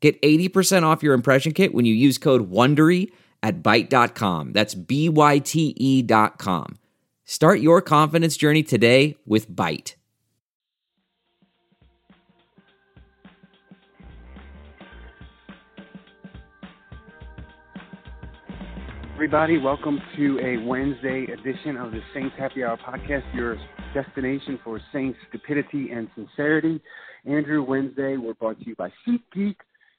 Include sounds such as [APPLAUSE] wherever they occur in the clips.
Get 80% off your impression kit when you use code WONDERY at Byte.com. That's B-Y-T-E dot com. Start your confidence journey today with Byte. Everybody, welcome to a Wednesday edition of the Saints Happy Hour podcast, your destination for Saints stupidity and sincerity. Andrew Wednesday, we're brought to you by SeatGeek.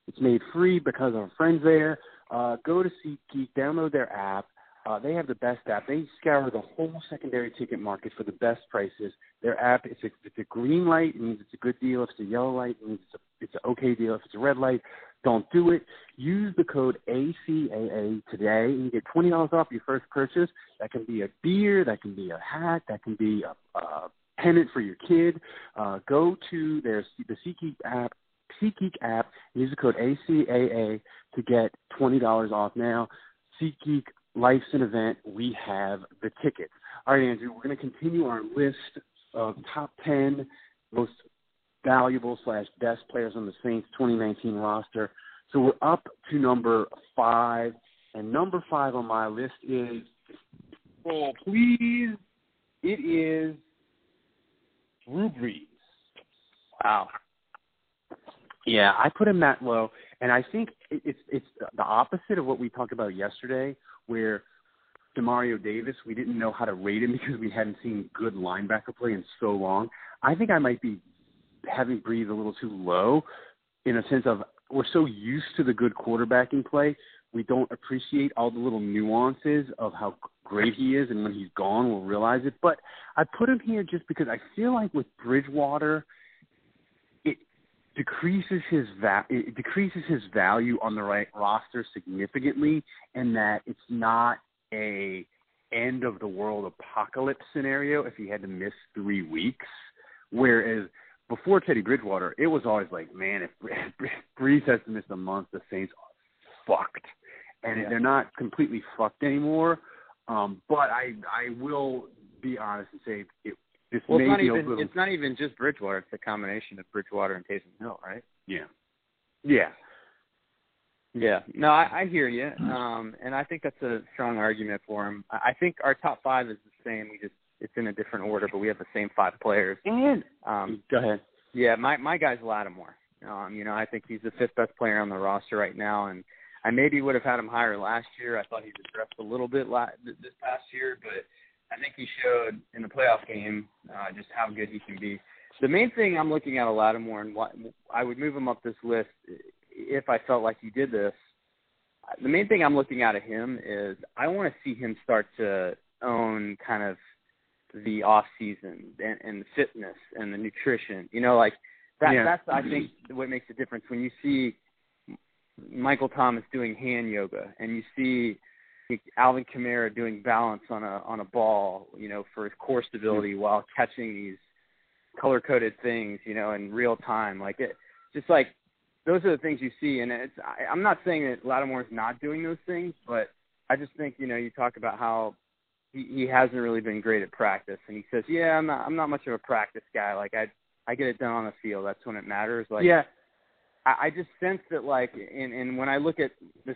It's made free because of our friends there. Uh, go to SeatGeek, download their app. Uh, they have the best app. They scour the whole secondary ticket market for the best prices. Their app, it's a, it's a green light, it means it's a good deal. If it's a yellow light, it means it's, a, it's an okay deal. If it's a red light, don't do it. Use the code ACAA today and you get $20 off your first purchase. That can be a beer, that can be a hat, that can be a, a pennant for your kid. Uh, go to their the SeatGeek app SeatGeek app. Use the code ACAA to get $20 off now. SeatGeek Life's an event. We have the tickets. All right, Andrew, we're going to continue our list of top 10 most valuable slash best players on the Saints 2019 roster. So we're up to number five, and number five on my list is, oh please, it is Drew Brees. Wow. Yeah, I put him that low, and I think it's it's the opposite of what we talked about yesterday, where Demario Davis, we didn't know how to rate him [LAUGHS] because we hadn't seen good linebacker play in so long. I think I might be having Brees a little too low, in a sense of we're so used to the good quarterbacking play, we don't appreciate all the little nuances of how great he is, and when he's gone, we'll realize it. But I put him here just because I feel like with Bridgewater decreases his va- it decreases his value on the right roster significantly, and that it's not a end of the world apocalypse scenario if he had to miss three weeks. Whereas before Teddy Bridgewater, it was always like, man, if [LAUGHS] Brees has to miss a month, the Saints are fucked, and yeah. they're not completely fucked anymore. Um, but I I will be honest and say it this well, it's not even little... it's not even just Bridgewater. It's a combination of Bridgewater and Taysom Hill, right? Yeah. Yeah. Yeah. No, I, I hear you, um, and I think that's a strong argument for him. I think our top five is the same. We just it's in a different order, but we have the same five players. And um, go ahead. Yeah, my my guy's Lattimore. Um, you know, I think he's the fifth best player on the roster right now, and I maybe would have had him higher last year. I thought he regressed a little bit la- this past year, but I think he showed in the playoff game uh, just how good he can be. The main thing I'm looking at a Lattimore and what I would move him up this list if I felt like he did this. The main thing I'm looking at of him is I want to see him start to own kind of the off season and, and the fitness and the nutrition. You know, like that. Yeah. That's I think what makes a difference when you see Michael Thomas doing hand yoga and you see Alvin Kamara doing balance on a on a ball, you know, for his core stability mm-hmm. while catching these color coded things, you know, in real time. Like it, just like those are the things you see. And it's I, I'm not saying that Lattimore's not doing those things, but I just think you know you talk about how he, he hasn't really been great at practice, and he says, yeah, I'm not I'm not much of a practice guy. Like I I get it done on the field. That's when it matters. Like yeah. I, I just sense that like and and when I look at this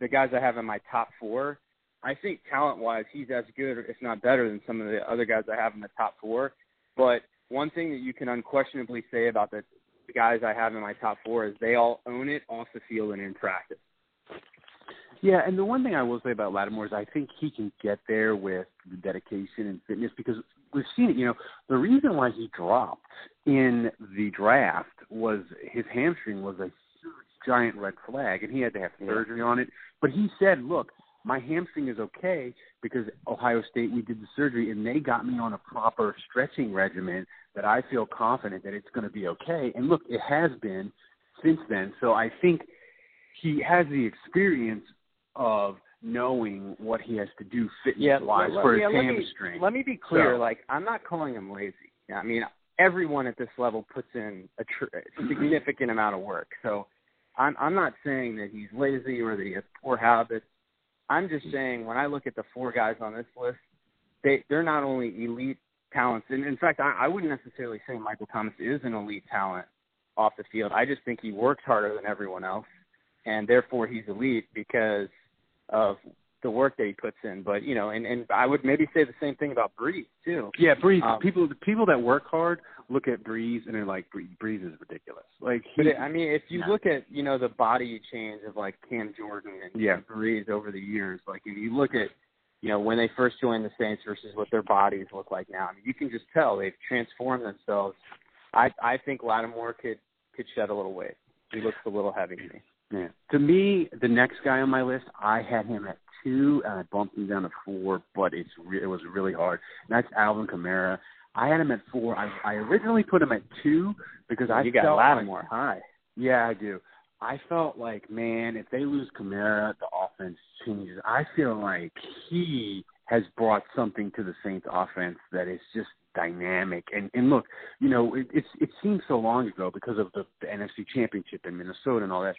the guys I have in my top four, I think talent wise he's as good if not better than some of the other guys I have in the top four. But one thing that you can unquestionably say about the, the guys I have in my top four is they all own it off the field and in practice. Yeah, and the one thing I will say about Lattimore is I think he can get there with the dedication and fitness because we've seen it. You know, the reason why he dropped in the draft was his hamstring was a huge, giant red flag, and he had to have surgery on it. But he said, "Look, my hamstring is okay because Ohio State we did the surgery and they got me on a proper stretching regimen that I feel confident that it's going to be okay." And look, it has been since then. So I think he has the experience of knowing what he has to do fitness wise for yeah, his let hamstring. Me, let me be clear. So- like, I'm not calling him lazy. I mean, everyone at this level puts in a tr- significant amount of work. So, I'm I'm not saying that he's lazy or that he has poor habits. I'm just saying when I look at the four guys on this list, they they're not only elite talents, and in fact, I, I wouldn't necessarily say Michael Thomas is an elite talent off the field. I just think he works harder than everyone else, and therefore he's elite because of the work that he puts in. But you know, and and I would maybe say the same thing about Brees too. Yeah, Brees. Um, people, the people that work hard look at Brees and they're like, Brees, Brees is ridiculous. Like, he, But it, I mean, if you Yeah. look at you know the body change of like Cam Jordan and Yeah. Brees over the years, like if you look at you know when they first joined the Saints versus what their bodies look like now, I mean, you can just tell they've transformed themselves. I I think Lattimore could could shed a little weight. He looks a little heavy to me. Yeah. To me, the next guy on my list, I had him at two, and I bumped him down to four, but it's re- it was really hard. And that's Alvin Kamara. I had him at four. I, I originally put him at two because I you got felt Lattimore Like, high. yeah, I do. I felt like, man, if they lose Kamara, the offense changes. I feel like he has brought something to the Saints offense that is just dynamic. And and look, you know, it, it's it seems so long ago because of the, the NFC Championship in Minnesota and all that.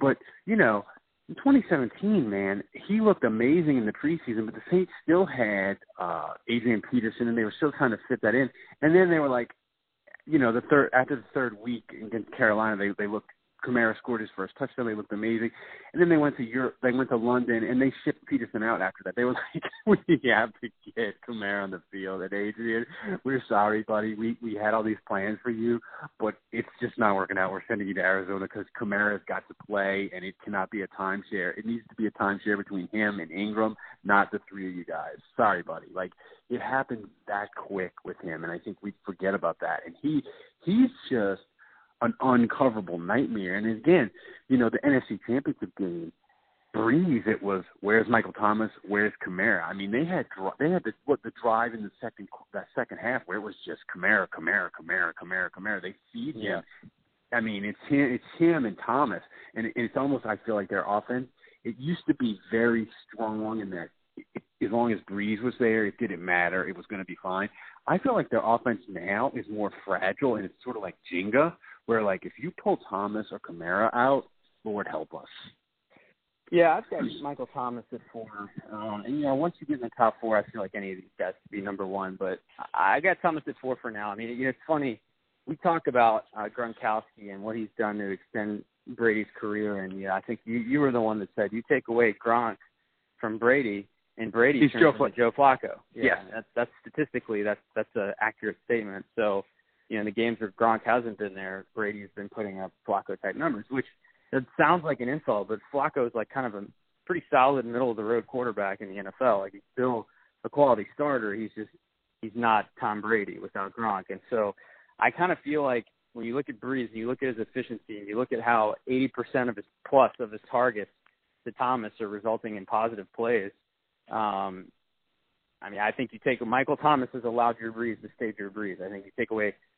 But you know, in 2017, man, he looked amazing in the preseason. But the Saints still had uh Adrian Peterson, and they were still trying to fit that in. And then they were like, you know, the third after the third week against Carolina, they they looked. Kamara scored his first touchdown. They looked amazing, and then they went to Europe. They went to London, and they shipped Peterson out after that. They were [LAUGHS] like, "We have to get Kamara on the field." And Adrian, we're sorry, buddy. We we had all these plans for you, but it's just not working out. We're sending you to Arizona because Kamara's got to play, and it cannot be a timeshare. It needs to be a timeshare between him and Ingram, not the three of you guys. Sorry, buddy. Like it happened that quick with him, and I think we forget about that. And he he's just an uncoverable nightmare. And again, you know, the NFC Championship game, Brees, it was where's Michael Thomas, where's Kamara? I mean, they had dri- they had the what the drive in the second that second half where it was just Kamara, Kamara, Kamara, Kamara, Kamara. They feed him. I mean, it's him, it's him and Thomas, and it, it's almost I feel like their offense. It used to be very strong in that it, as long as Brees was there, it didn't matter. It was going to be fine. I feel like their offense now is more fragile, and it's sort of like Jenga, where like if you pull Thomas or Kamara out, Lord help us. Yeah, I've got Michael Thomas at four. Um, and you know, once you get in the top four, I feel like any of these guys could be number one. But I I got Thomas at four for now. I mean, you know, it's funny. We talk about uh, Gronkowski and what he's done to extend Brady's career, and yeah, I think you you were the one that said you take away Gronk from Brady, and Brady He's turns Joe Fla- Joe Flacco. Yeah, Yes. that's that's statistically that's that's an accurate statement. So, you know, in the games where Gronk hasn't been there, Brady's been putting up Flacco type numbers, which it sounds like an insult, but Flacco is like kind of a pretty solid middle of the road quarterback in the NFL. Like he's still a quality starter. He's just he's not Tom Brady without Gronk. And so I kind of feel like when you look at Brees and you look at his efficiency and you look at how 80% of his plus of his targets to Thomas are resulting in positive plays. Um, I mean, I think you take Michael Thomas has allowed Drew Brees to stay Drew Brees. I think you take away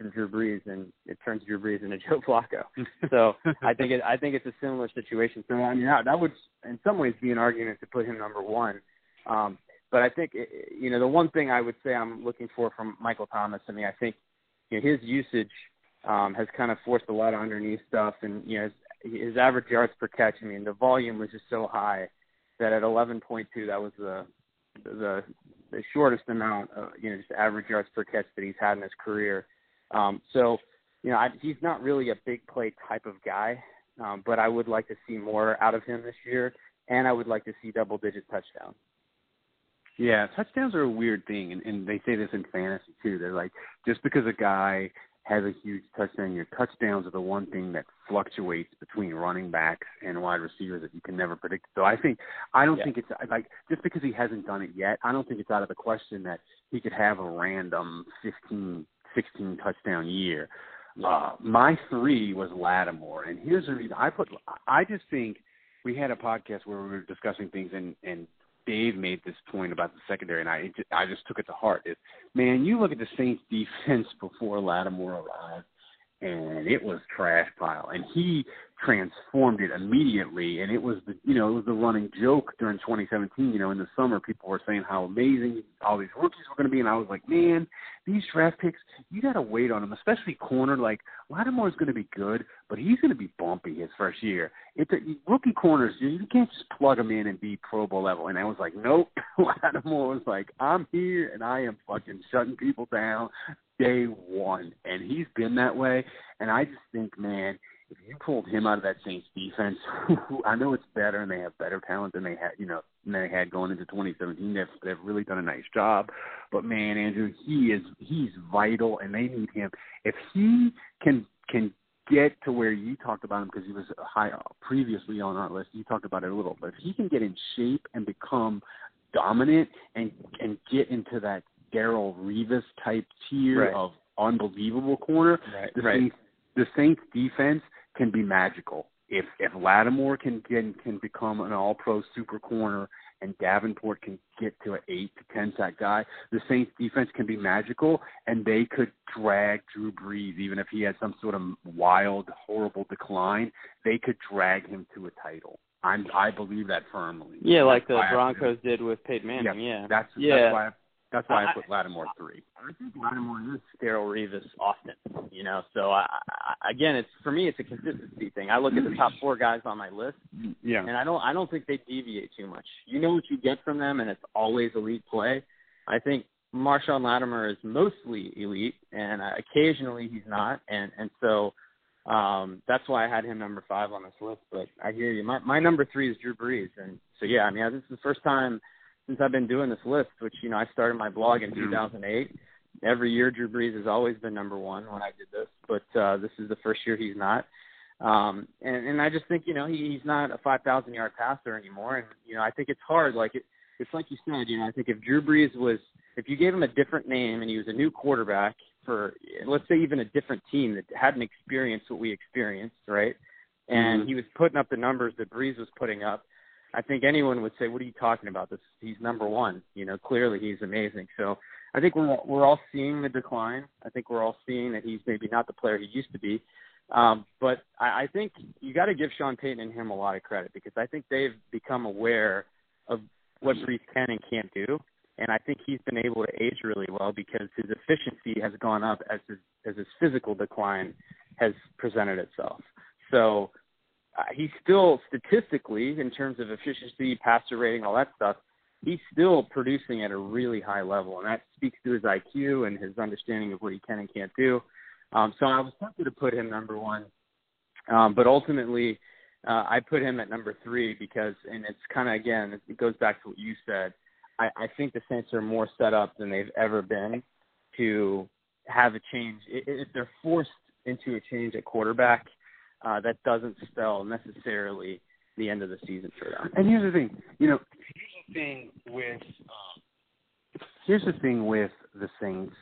From Drew Brees, and it turns Drew Brees into [LAUGHS] Joe Flacco. So I think it, I think it's a similar situation. So I mean, that, that would in some ways be an argument to put him number one. Um, but I think you know the one thing I would say I'm looking for from Michael Thomas. I mean, I think you know, his usage um, has kind of forced a lot of underneath stuff, and you know his, his average yards per catch. I mean, the volume was just so high that at 11.2, that was the the the shortest amount, of, you know, just average yards per catch that he's had in his career. Um, so, you know, I, he's not really a big play type of guy, um, but I would like to see more out of him this year, and I would like to see double digit touchdowns. Yeah, touchdowns are a weird thing, and, and they say this in fantasy too. They're like, just because a guy has a huge touchdown, your touchdowns are the one thing that fluctuates between running backs and wide receivers that you can never predict. So I think I don't yeah. think it's like just because he hasn't done it yet, I don't think it's out of the question that he could have a random 15, 16 touchdown year. Uh, my three was Lattimore, and here's the reason I put. I just think we had a podcast where we were discussing things, and and Dave made this point about the secondary, and I I just took it to heart. Is man, you look at the Saints defense before Lattimore arrived, and it was trash pile, and he transformed it immediately, and it was the you know it was the running joke during 2017. You know, in the summer, people were saying how amazing all these rookies were going to be, and I was like, man, these draft picks, you got to wait on them, especially corner. Like Lattimore is going to be good, but he's going to be bumpy his first year. It's a, rookie corners. You, you can't just plug them in and be Pro Bowl level. And I was like, nope. [LAUGHS] Lattimore was like, I'm here and I am fucking shutting people down day one, and he's been that way. And I just think, man if you pulled him out of that Saints defense, [LAUGHS] I know it's better and they have better talent than they had, you know, than they had going into 2017. They've they've really done a nice job. But man, Andrew, he is he's vital, and they need him. If he can can get to where you talked about him because he was high uh, previously on our list. You talked about it a little, but if he can get in shape and become dominant and and get into that Darrelle Revis type tier right. of unbelievable corner, right. the right. Saints the Saints defense can be magical. If if Lattimore can can can become an All Pro super corner and Davenport can get to an eight to ten sack guy, the Saints defense can be magical, and they could drag Drew Brees even if he had some sort of wild, horrible decline. They could drag him to a title. I'm I believe that firmly. Yeah, like the Broncos did with Peyton Manning. Yeah, yeah. that's yeah. that's why I, that's why I, I put Lattimore three. I think Lattimore is Darrelle Revis often, you know. So I, I, again, it's for me, it's a consistency thing. I look at the top four guys on my list, yeah, and I don't, I don't think they deviate too much. You know what you get from them, and it's always elite play. I think Marshon Lattimore is mostly elite, and uh, occasionally he's not, and and so um that's why I had him number five on this list. But I hear you. My my number three is Drew Brees, and so yeah, I mean, this is the first time since I've been doing this list, which you know I started my blog in 2008. Every year, Drew Brees has always been number one when I did this, but uh, this is the first year he's not. Um, and, and I just think you know he, he's not a 5,000 yard passer anymore, and you know I think it's hard. Like it, it's like you said, you know I think if Drew Brees was, if you gave him a different name and he was a new quarterback for, let's say even a different team that hadn't experienced what we experienced, right? And mm-hmm. he was putting up the numbers that Brees was putting up I think anyone would say, "What are you talking about? This he's number one. You know, clearly he's amazing." So I think we're we're all seeing the decline. I think we're all seeing that he's maybe not the player he used to be. Um, but I, I think you got to give Sean Payton and him a lot of credit because I think they've become aware of what Brees can and can't do, and I think he's been able to age really well because his efficiency has gone up as his as his physical decline has presented itself. So uh, he's still statistically, in terms of efficiency, passer rating, all that stuff, he's still producing at a really high level, and that speaks to his IQ and his understanding of what he can and can't do. Um, so I was tempted to put him number one, um, but ultimately uh, I put him at number three because, and it's kind of again, it goes back to what you said. I, I think the Saints are more set up than they've ever been to have a change. If they're forced into a change at quarterback, uh, that doesn't spell necessarily the end of the season for them. And here's the thing, you know, here's the thing with um, here's the thing with the Saints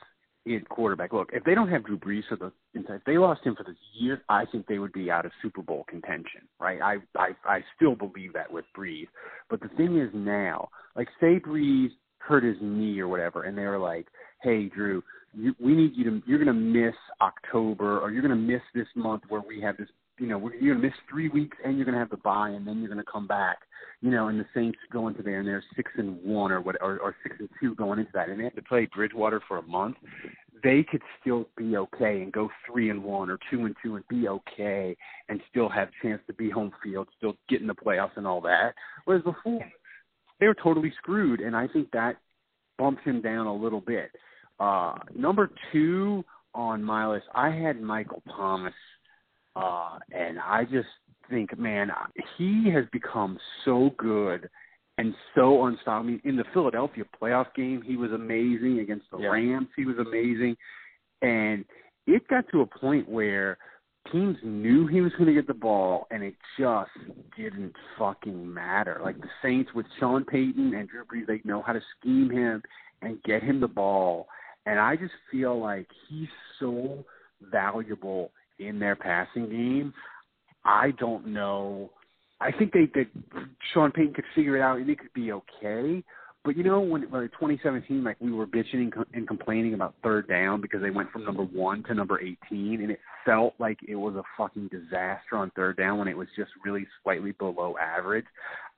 in quarterback. Look, if they don't have Drew Brees for the if they lost him for the year, I think they would be out of Super Bowl contention. Right? I I I still believe that with Brees. But the thing is now, like say Brees hurt his knee or whatever, and they were like, "Hey, Drew, you, we need you to you're going to miss October or you're going to miss this month where we have this you know you're to miss three weeks and you're to have the bye and then you're to come back you know and the Saints go into there and they're six and one or what or, or six and two going into that and they have to play Bridgewater for a month they could still be okay and go three and one or two and two and be okay and still have chance to be home field still get in the playoffs and all that. Whereas before they were totally screwed and I think that bumps him down a little bit. Uh, number two on my list, I had Michael Thomas, uh, and I just think, man, he has become so good and so unstoppable. I mean, in the Philadelphia playoff game, he was amazing against the Yeah. Rams. He was amazing, and it got to a point where teams knew he was going to get the ball, and it just didn't fucking matter. Like the Saints with Sean Payton and Drew Brees, they know how to scheme him and get him the ball. And I just feel like he's so valuable in their passing game. I don't know. I think they that Sean Payton could figure it out and it could be okay. But you know, when like 2017, like we were bitching and, complaining about third down because they went from number one to number 18, and it felt like it was a fucking disaster on third down when it was just really slightly below average.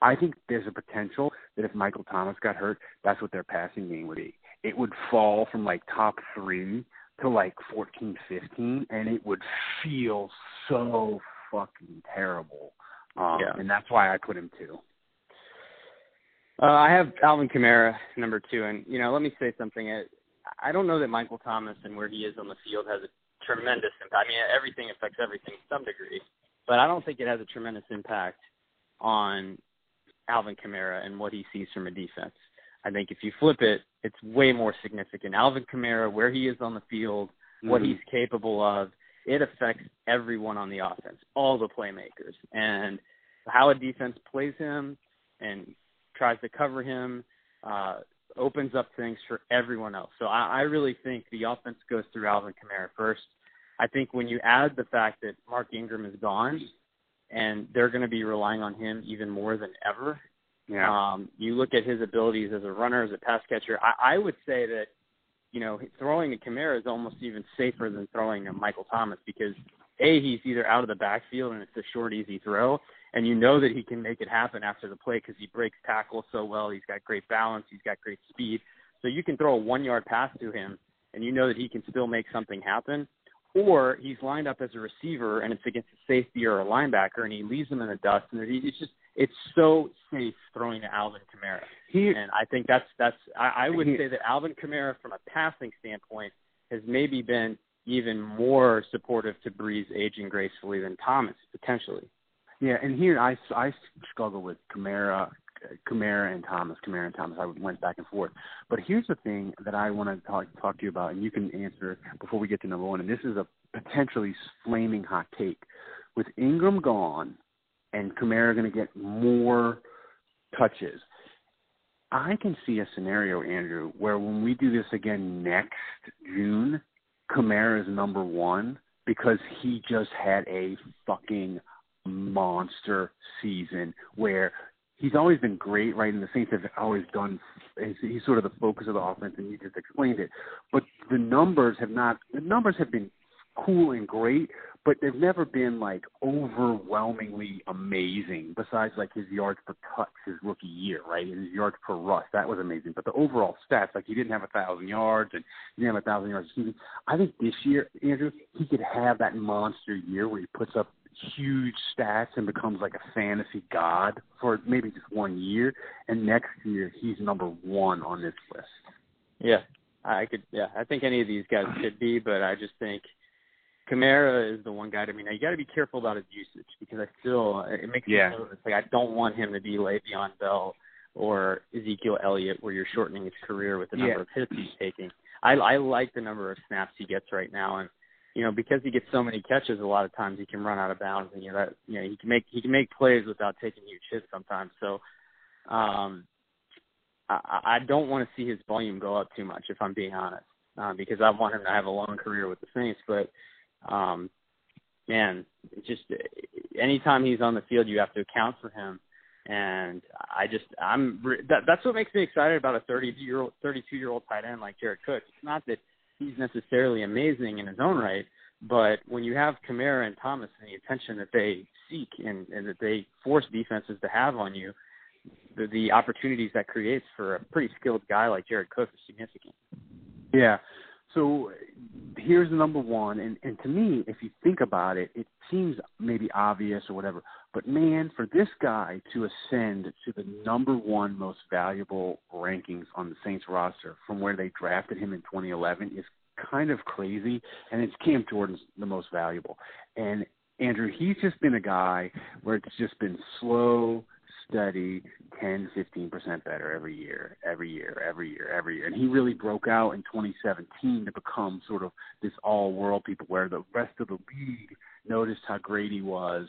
I think there's a potential that if Michael Thomas got hurt, that's what their passing game would be. It would fall from like top three to like 14, 15, and it would feel so fucking terrible. Um, Yeah. And that's why I put him two. Uh, I have Alvin Kamara number two, and you know, let me say something. I, I don't know that Michael Thomas and where he is on the field has a tremendous impact. I mean, everything affects everything to some degree, but I don't think it has a tremendous impact on Alvin Kamara and what he sees from a defense. I think if you flip it, it's way more significant. Alvin Kamara, where he is on the field, what Mhm. he's capable of, it affects everyone on the offense, all the playmakers, and how a defense plays him and tries to cover him uh, opens up things for everyone else. So I, I really think the offense goes through Alvin Kamara first. I think when you add the fact that Mark Ingram is gone and they're going to be relying on him even more than ever, Yeah. um, you look at his abilities as a runner, as a pass catcher. I, I would say that you know throwing to Kamara is almost even safer than throwing to Michael Thomas because a he's either out of the backfield and it's a short, easy throw, and you know that he can make it happen after the play because he breaks tackles so well. He's got great balance. He's got great speed. So you can throw a one-yard pass to him, and you know that he can still make something happen. Or he's lined up as a receiver, and it's against a safety or a linebacker, and he leaves them in the dust. And it's just it's so safe throwing to Alvin Kamara. He, And I think that's that's I, I would He- say that Alvin Kamara from a passing standpoint has maybe been even more supportive to Brees aging gracefully than Thomas potentially. Yeah, and here I, I struggle with Kamara, Kamara and Thomas, Kamara and Thomas. I went back and forth. But here's the thing that I want to talk talk to you about, and you can answer before we get to number one. And this is a potentially flaming hot take. With Ingram gone, and Kamara going to get more touches. I can see a scenario, Andrew, where when we do this again next June, Kamara is number one because he just had a fucking monster season where he's always been great, right? And the Saints have always done. He's, sort of the focus of the offense, and you just explained it. But the numbers have not. The numbers have been cool and great, but they've never been like overwhelmingly amazing. Besides, like his yards per touch his rookie year, right? His yards per rush that was amazing. But the overall stats, like he didn't have a thousand yards and he didn't have a thousand yards. I think this year, Andrew, he could have that monster year where he puts up huge stats and becomes like a fantasy god for maybe just one year. And next year, he's number one on this list. Yeah, I could. Yeah, I think any of these guys could be, but I just think Kamara is the one guy. To me, now you got to be careful about his usage because I still it makes Yeah. me nervous. Like I don't want him to be Le'Veon Bell or Ezekiel Elliott, where you're shortening his career with the number Yeah. of hits he's taking. I, I like the number of snaps he gets right now, and you know because he gets so many catches, a lot of times he can run out of bounds, and you know that you know he can make he can make plays without taking huge hits sometimes. So. um I, I don't want to see his volume go up too much, if I'm being honest, uh, because I want him to have a long career with the Saints. But um, man, just anytime he's on the field, you have to account for him. And I just I'm that, that's what makes me excited about a 30 year old 32 year old tight end like Jared Cook. It's not that he's necessarily amazing in his own right. But when you have Kamara and Thomas and the attention that they seek and, and that they force defenses to have on you, the, the opportunities that creates for a pretty skilled guy like Jared Cook is significant. Yeah. So here's number one, and and to me, if you think about it, it seems maybe obvious or whatever, but man, for this guy to ascend to the number one most valuable rankings on the Saints roster from where they drafted him in 2011 is kind of crazy, and it's Cam Jordan's the most valuable. And Andrew, he's just been a guy where it's just been slow, steady, 10, 15% better every year, every year, every year, every year. And he really broke out in 2017 to become sort of this all world people where the rest of the league noticed how great he was.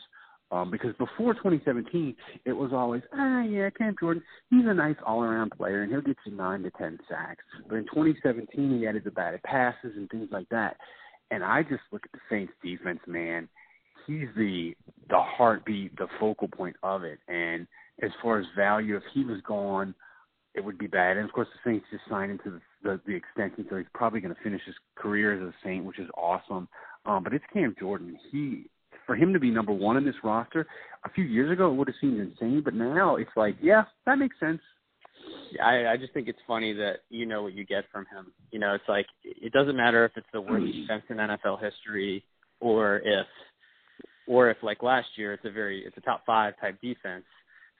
Um, because before 2017, it was always, ah, yeah, Cam Jordan, he's a nice all-around player, and he'll get you nine to ten sacks. But in 2017, he added the batted passes and things like that. And I just look at the Saints defense, man. He's the the heartbeat, the focal point of it. And as far as value, if he was gone, it would be bad. And of course, the Saints just signed into the the, the extension, so he's probably going to finish his career as a Saint, which is awesome. Um, but it's Cam Jordan. He for him to be number one in this roster, a few years ago it would have seemed insane, but now it's like, yeah, that makes sense. I, I just think it's funny that you know what you get from him. You know, it's like it doesn't matter if it's the worst defense in NFL history or if or if like last year it's a very it's a top five type defense.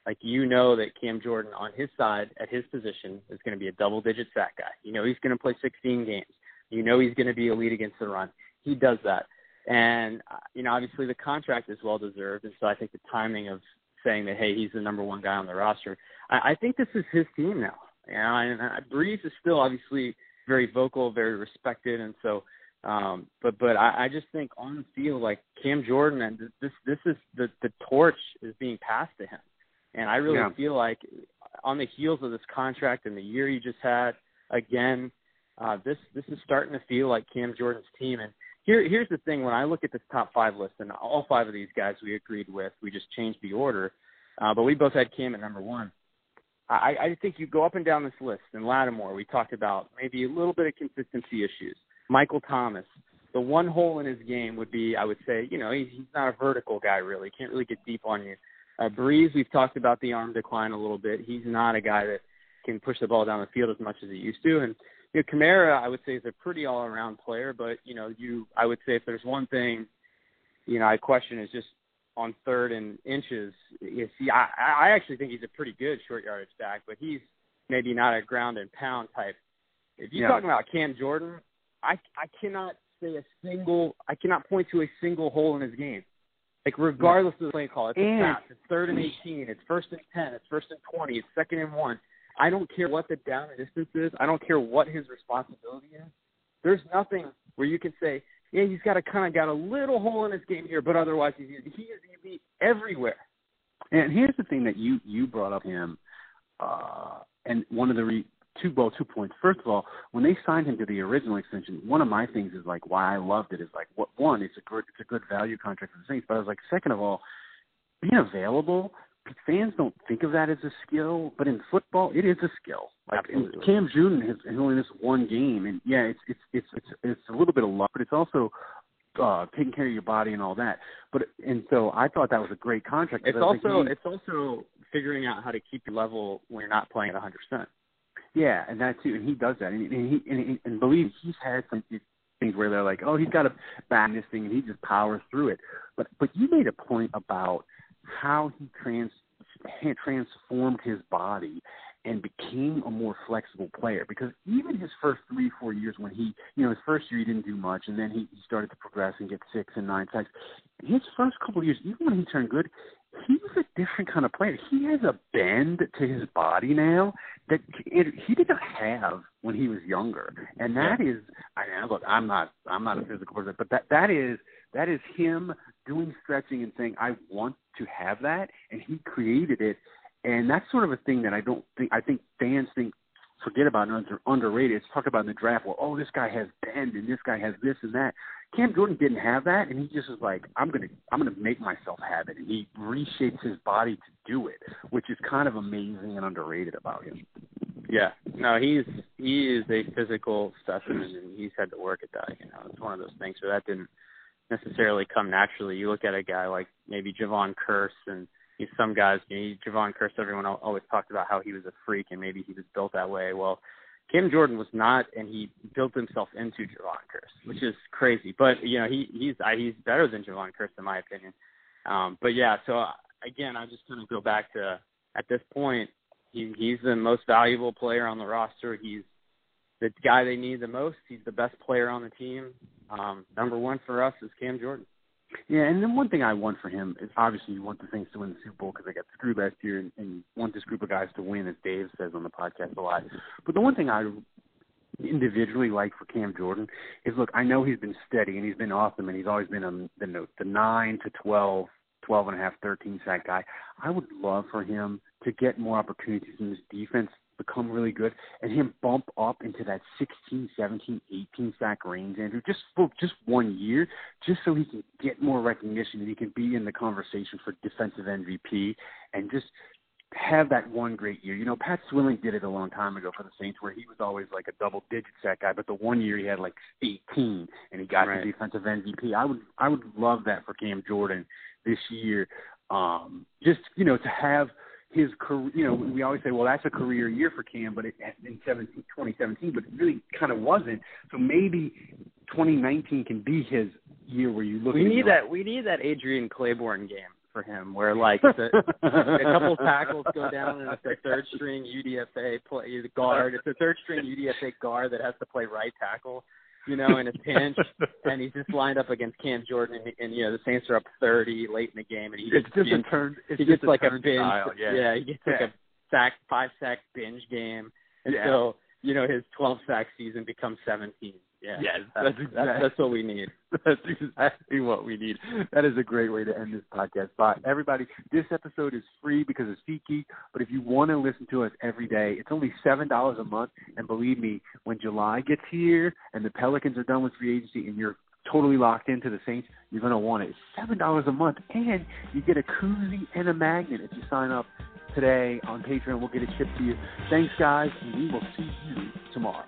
Like you know that Cam Jordan on his side at his position is going to be a double digit sack guy. You know he's going to play 16 games. You know he's going to be elite against the run. He does that. And uh, you know, obviously the contract is well deserved, and so I think the timing of saying that hey, he's the number one guy on the roster, I, I think this is his team now. You know, and uh, Brees is still obviously very vocal, very respected, and so. Um, but but I, I just think on the field, like Cam Jordan, and this this is the the torch is being passed to him, and I really Yeah. feel like on the heels of this contract and the year he just had, again, uh, this this is starting to feel like Cam Jordan's team. And here here's the thing: when I look at this top five list, and all five of these guys we agreed with, we just changed the order, uh, but we both had Cam at number one. I, I think you go up and down this list. And Lattimore, we talked about maybe a little bit of consistency issues. Michael Thomas, the one hole in his game would be, I would say, you know, he's, he's not a vertical guy really. Can't really get deep on you. Uh, Brees, we've talked about the arm decline a little bit. He's not a guy that can push the ball down the field as much as he used to. And you know, Kamara, I would say, is a pretty all-around player. But you know, you, I would say, if there's one thing, you know, I question is just on third and inches. You see, I, I actually think he's a pretty good short yardage back, but he's maybe not a ground and pound type. If you're Yeah. talking about Cam Jordan, I I cannot say a single, I cannot point to a single hole in his game. Like regardless of the play call, it's a pass, it's third and eighteen, it's first and ten, it's first and twenty, it's second and one. I don't care what the down and distance is. I don't care what his responsibility is. There's nothing where you can say, yeah, he's got a kind of got a little hole in his game here, but otherwise he's he is elite everywhere. And here's the thing that you you brought up him, uh, and one of the re- two well two points. First of all, when they signed him to the original extension, one of my things is like why I loved it is like what one, it's a good it's a good value contract for the Saints. But I was like, second of all, being available. Fans don't think of that as a skill, but in football, it is a skill. Like Absolutely. Cam Jordan has, only missed one game, and yeah, it's it's it's it's it's a little bit of luck, but it's also uh taking care of your body and all that. But and so I thought that was a great contract. It's I was like, also hey, it's also figuring out how to keep your level when you're not playing at 100. percent Yeah, and that too, and he does that, and, and he and, and believe he's had some things where they're like, oh, he's got to bang this thing, and he just powers through it. But but you made a point about how he trans transformed his body and became a more flexible player because even his first three four years when he you know his first year he didn't do much and then he, he started to progress and get six and nine sacks his first couple of years even when he turned good he was a different kind of player he has a bend to his body now that it, he did not have when he was younger and that is I mean, look I'm not I'm not a physical person but that that is that is him doing stretching and saying I want to have that and he created it and that's sort of a thing that I don't think I think fans think forget about and under, underrated. It's talked about in the draft. Well, oh, this guy has bend and this guy has this and that. Cam Jordan didn't have that, and he just was like, I'm gonna I'm gonna make myself have it, and he reshapes his body to do it, which is kind of amazing and underrated about him. Yeah, no, he's he is a physical specimen, and he's had to work at that. You know, it's one of those things where that didn't necessarily come naturally. You look at a guy like maybe Jevon Kearse, and he's some guys. You know, Jevon Kearse, everyone always talked about how he was a freak, and maybe he was built that way. Well, Cam Jordan was not, and he built himself into Jevon Kearse, which is crazy. But you know, he he's he's better than Jevon Kearse in my opinion. Um, but yeah, so again, I just of go back to at this point, he, he's the most valuable player on the roster. He's the guy they need the most. He's the best player on the team. Um, number one for us is Cam Jordan. Yeah, and then one thing I want for him is obviously you want the Saints to win the Super Bowl because they got screwed last year, and, and want this group of guys to win, as Dave says on the podcast a lot. But the one thing I individually like for Cam Jordan is look, I know he's been steady and he's been awesome, and he's always been on the note the nine to twelve 12 and a half, 13 sack guy. I would love for him to get more opportunities in this defense, become really good, and him bump up into that 16, 17, 18 sack range, Andrew, just for just one year, just so he can get more recognition and he can be in the conversation for defensive MVP and just have that one great year. You know, Pat Swilling did it a long time ago for the Saints where he was always like a double digit sack guy, but the one year he had like 18 and he got right. the defensive MVP. I would I would love that for Cam Jordan this year. Um, just you know to have his career. You know, we always say, well, that's a career year for Cam, but it, in 17, 2017, but it really kind of wasn't. So maybe 2019 can be his year where you look. At We need that. We need that Adrian Clayborn game for him, where like the, a couple tackles go down and it's a third string UDFA play guard. It's a third string UDFA guard that has to play right tackle you know, in a pinch, and he's just lined up against Cam Jordan, and, and you know the Saints are up thirty late in the game, and he it's just binge, a turn. It's he gets like a binge. Style, yeah. yeah, he gets yeah. like a sack, five sack binge game, and yeah. so you know his twelve sack season becomes seventeen. Yeah, yes, that's, that's, exactly, that's, what we need. [LAUGHS] That's exactly what we need. That is a great way to end this podcast. But everybody, this episode is free because of SeatGeek. But if you want to listen to us every day, it's only seven dollars a month. And believe me, when July gets here and the Pelicans are done with free agency, and you're totally locked into the Saints, you're going to want it. It's seven dollars a month, and you get a koozie and a magnet if you sign up today on Patreon. We'll get it shipped to you. Thanks, guys, and we will see you tomorrow.